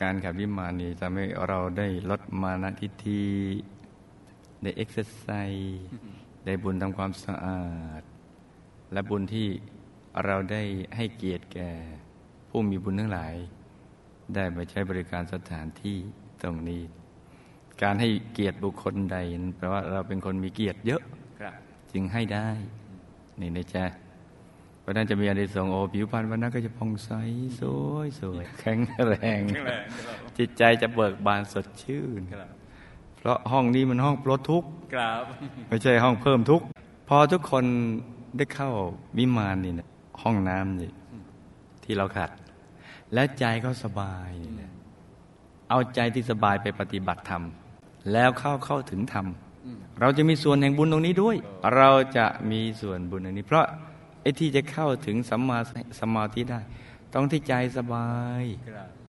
การขัดวิมานนี้ทำให้เราได้ลดมานะทิฏฐิได้เอ็กซ์ไซส์ได้บุญทำความสะอาด และบุญที่เราได้ให้เกียรติแก่ ผู้มีบุญทั้งหลาย ได้มาใช้บริการสถานที่ตรงนี้ การให้เกียรติบุคคลใดนั้นแปลว่าเราเป็นคนมีเกียรติเยอะจึงให้ได้นี่นะจ๊ะ เพราะนั้นจะมีอานิสงส์โอผิวพรรณวรรณะนั้นก็จะผ่องใสสวยสวยแข็งแรงแข็งแรงครับจิตใจจะเบิกบานสดชื่นครับเพราะห้องนี้มันห้องปลดทุกข์ครับไม่ใช่ห้องเพิ่มทุกข์ พอทุกคนได้เข้าวิมานนี่นะห้องน้ำนี่ที่เราขัด และใจเขาสบายนี่นะเอาใจที่สบายไปปฏิบัติธรรม แล้วเข้าเข้าถึงธรรม เราจะมีส่วนแห่งบุญตรงนี้ด้วย เราจะมีส่วนบุญตรงนี้ เพราะ ไอ้ที่จะเข้าถึงสัมมาสมาธิได้ ต้องที่ใจสบายบ